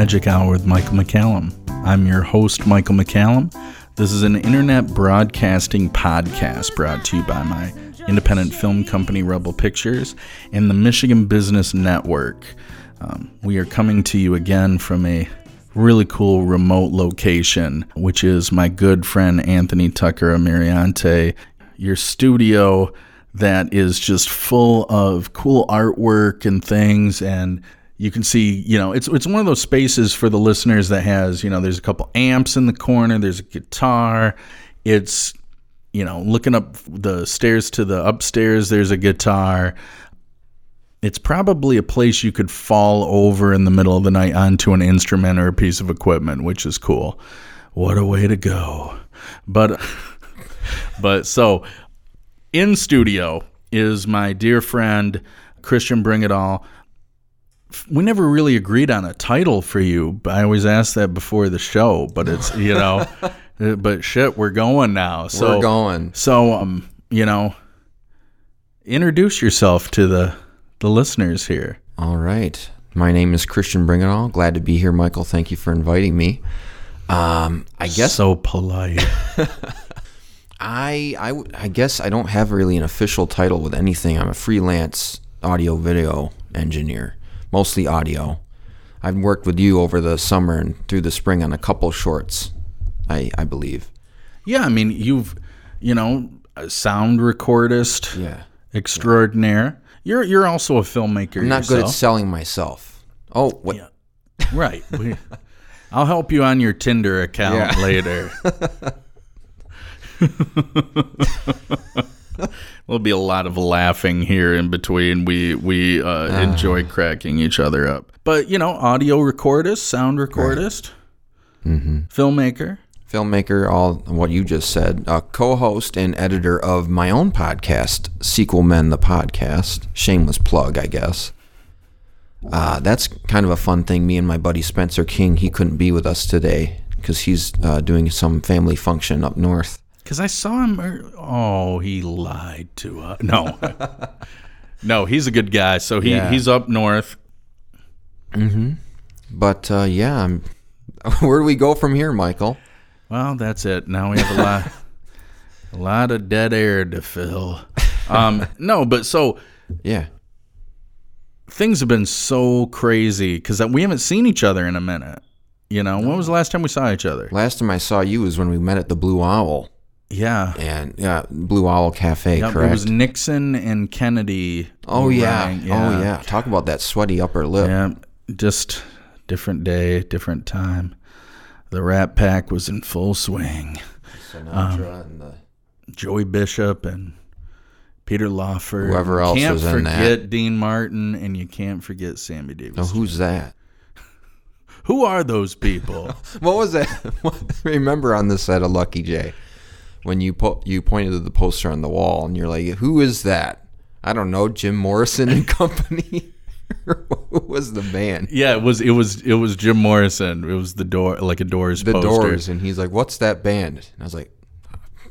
Magic Hour with Michael McCallum. I'm your host, Michael McCallum. This is an internet broadcasting podcast brought to you by my independent film company, Rebel Pictures, and the Michigan Business Network. Um, we are coming to you again from a really cool remote location, which is my good friend Anthony Tucker Amiriante, your studio that is just full of cool artwork and things and you can see, you know, it's it's one of those spaces for the listeners that has, you know, there's a couple amps in the corner, there's a guitar. It's you know, looking up the stairs to the upstairs, there's a guitar. It's probably a place you could fall over in the middle of the night onto an instrument or a piece of equipment, which is cool. What a way to go. But but so in studio is my dear friend Kristian Bringedahl we never really agreed on a title for you. I always ask that before the show, but it's you know, uh, but shit, we're going now. So we're going. So um, you know, introduce yourself to the the listeners here. All right, my name is Kristian Bringedahl. Glad to be here, Michael. Thank you for inviting me. Um, I guess so polite. I, I I guess I don't have really an official title with anything. I'm a freelance audio video engineer mostly audio. I've worked with you over the summer and through the spring on a couple shorts, I, I believe. Yeah, I mean, you've, you know, a sound recordist yeah. extraordinaire. Yeah. You're you're also a filmmaker. I'm not yourself. good at selling myself. Oh, what? Yeah. right. We, I'll help you on your Tinder account yeah. later. There'll be a lot of laughing here in between. We we uh, uh. enjoy cracking each other up. But you know, audio recordist, sound recordist, right. mm-hmm. filmmaker, filmmaker. All what you just said. A co-host and editor of my own podcast, SequelMen, the podcast. Shameless plug, I guess. Uh, that's kind of a fun thing. Me and my buddy Spencer King, he couldn't be with us today because he's uh, doing some family function up north. Because I saw him. Er, oh, he lied to us. No, no, he's a good guy. So he yeah. he's up north. Mm-hmm. But uh, yeah, I'm, where do we go from here, Michael? Well, that's it. Now we have a lot, a lot of dead air to fill. Um, no, but so yeah, things have been so crazy because we haven't seen each other in a minute. You know, when was the last time we saw each other? Last time I saw you was when we met at the Blue Owl. Yeah. And yeah, Blue Owl Cafe, yep, correct? It was Nixon and Kennedy. Oh yeah. yeah. Oh yeah. Talk about that sweaty upper lip. Yeah. Just different day, different time. The Rat Pack was in full swing. Sinatra um, and the Joey Bishop and Peter Lawford. Whoever else can't was in that. forget Dean Martin, and you can't forget Sammy Davis. Oh, who's that? Who are those people? what was that? Remember on the set of Lucky Jay? When you po- you pointed to the poster on the wall and you're like, "Who is that?" I don't know, Jim Morrison and Company. Who was the band? Yeah, it was it was it was Jim Morrison. It was the door like a Doors the poster. Doors, and he's like, "What's that band?" And I was like,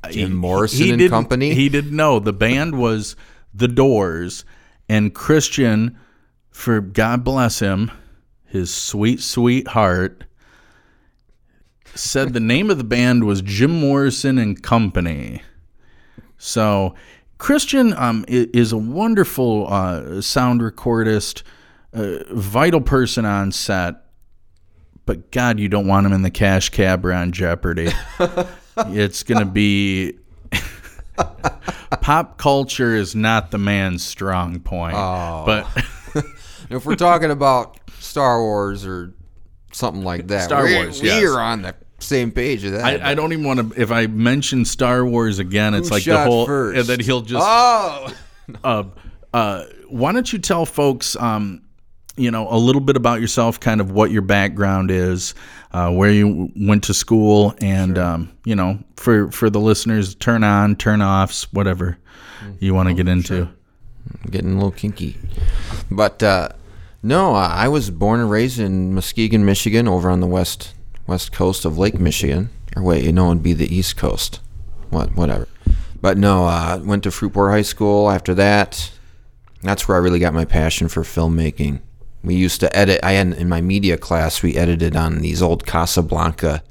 uh, "Jim Morrison he, he and Company." He didn't know the band was the Doors, and Kristian, for God bless him, his sweet sweet heart said the name of the band was Jim Morrison and Company. So Kristian um, is a wonderful uh, sound recordist, a vital person on set. But God, you don't want him in the cash cab or on Jeopardy. it's going to be. Pop culture is not the man's strong point. Oh. But if we're talking about Star Wars or something like that. Star we're, Wars, yes. we're on the same page of that. I, I don't even want to. If I mention Star Wars again, it's like the whole, first? and then he'll just. Oh. uh, uh, why don't you tell folks, um, you know, a little bit about yourself, kind of what your background is, uh, where you went to school, and sure. um, you know, for for the listeners, turn on, turn offs, whatever you want to oh, get into. Sure. Getting a little kinky, but uh, no, I was born and raised in Muskegon, Michigan, over on the west west coast of Lake Michigan. Or wait, you know, it'd be the east coast. What, whatever. But no, uh, went to Fruitport High School after that. That's where I really got my passion for filmmaking. We used to edit. I had in my media class, we edited on these old Casablanca,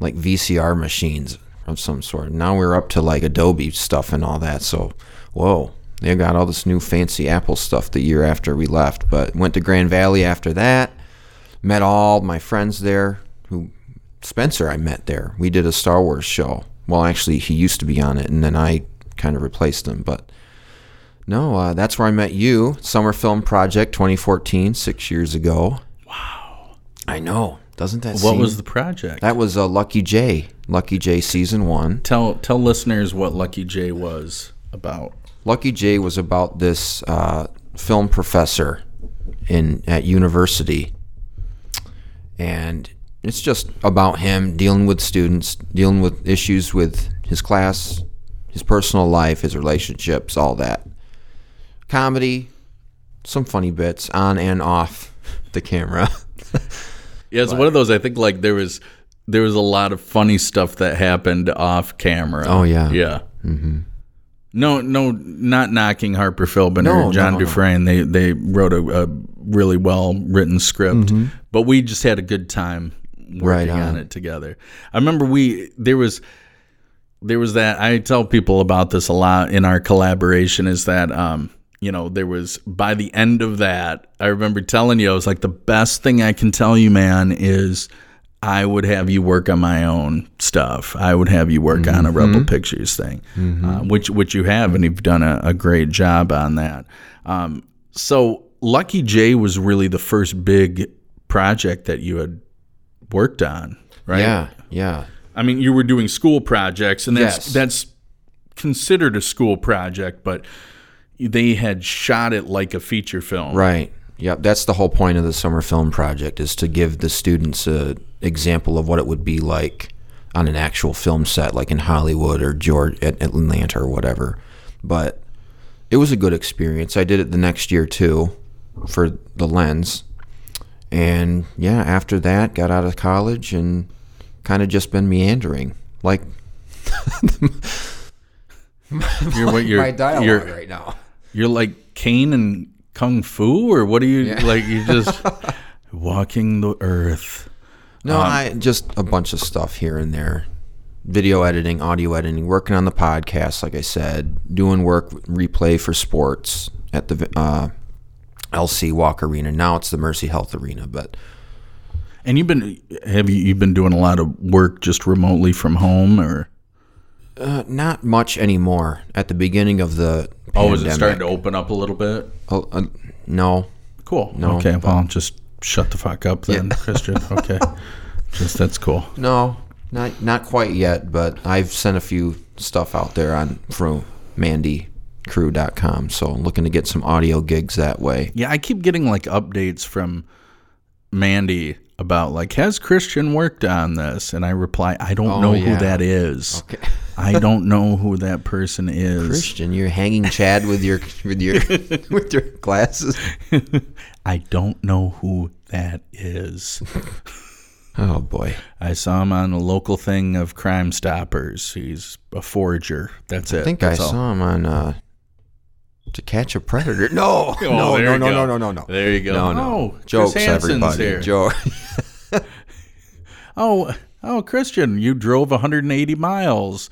like VCR machines of some sort. Now we're up to like Adobe stuff and all that. So, whoa, they got all this new fancy Apple stuff the year after we left. But went to Grand Valley after that. Met all my friends there. Who Spencer I met there. We did a Star Wars show. Well, actually, he used to be on it, and then I kind of replaced him. But no, uh, that's where I met you. Summer Film Project 2014, six years ago. Wow. I know. Doesn't that What seem- was the project? That was uh, Lucky Jay. Lucky Jay season one. tell tell listeners what Lucky Jay was about. Lucky Jay was about this uh, film professor in at university, and it's just about him dealing with students, dealing with issues with his class, his personal life, his relationships, all that. Comedy, some funny bits on and off the camera. Yeah, it's one of those. I think like there was there was a lot of funny stuff that happened off camera. Oh, yeah. yeah. Mm-hmm. No, no, not knocking Harper Philbin No, or John no, no. They they wrote a, a really well written script, Mm-hmm. but we just had a good time Right working on. on. it together. I remember we there was there was that I tell people about this a lot in our collaboration is that um you know there was by the end of that I remember telling you I was like the best thing I can tell you man is I would have you work on my own stuff. I would have you work on a Rebel Pictures thing, uh, which which you have, and you've done a, a great job on that. Um, so Lucky Jay was really the first big project that you had worked on, right? Yeah, yeah. I mean, you were doing school projects, and that's Yes. that's considered a school project, but they had shot it like a feature film. Right. Yep. That's the whole point of the summer film project is to give the students a example of what it would be like on an actual film set, like in Hollywood or George at Atlanta or whatever. But it was a good experience. I did it the next year too, for the lens. And yeah, after that, got out of college and kind of just been meandering, like You're what you're my dialogue you're, right now. you're like Caine and Kung Fu, or what are you like? You're just walking the earth. No, I just a bunch of stuff here and there. Video editing, audio editing, working on the podcast, like I said, doing work replay for sports at the uh, LC Walker Arena. Now it's the Mercy Health Arena, but And you've been have you you've been doing a lot of work just remotely from home, or uh, not much anymore. At the beginning of the oh, is it starting to open up a little bit? Oh, uh, no, Cool. No, okay. Well, just shut the fuck up then, Kristian. Okay. Just that's cool. no, not not quite yet. But I've sent a few stuff out there on from MandyCrew.com. So looking to get some audio gigs that way. Yeah, I keep getting like updates from Mandy about like has Kristian worked on this, and I reply, I don't Oh, know yeah. who that is. Okay. I don't know who that person is. Kristian, you're hanging Chad with your with your with your glasses. I don't know who that is. Oh boy. I saw him on a local thing of Crime Stoppers. He's a forger. That's it. I think That's I all. saw him on uh To Catch a Predator. No. no, Oh, no, you no, no, no, no, no. There you go. No, no. Oh, Jokes, everybody. here. Joke. Oh, oh, Kristian, you drove 180 miles.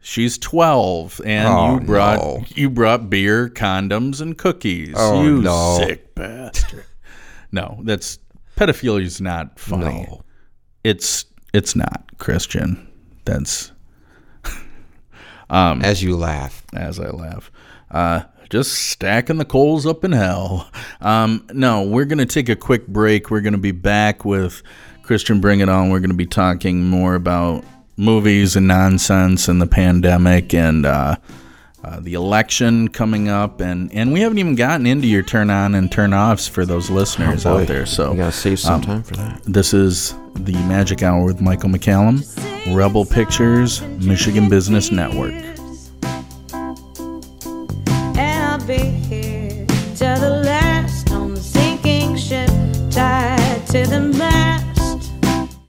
She's 12, and Oh, you brought no. you brought beer, condoms, and cookies. Oh, you no. sick bastard. no, that's pedophilia is not funny. No. It's it's not Kristian. That's As you laugh. as I laugh. Uh, just stacking the coals up in hell. Um, no, we're going to take a quick break. We're going to be back with Kristian Bring It On. We're going to be talking more about movies and nonsense and the pandemic and uh, uh, the election coming up. And, and we haven't even gotten into your turn on and turn offs for those listeners Boy, out there. So you gotta save some time for that. this is the Magic Hour with Michael McCallum, Rebel Pictures, Michigan Business Network.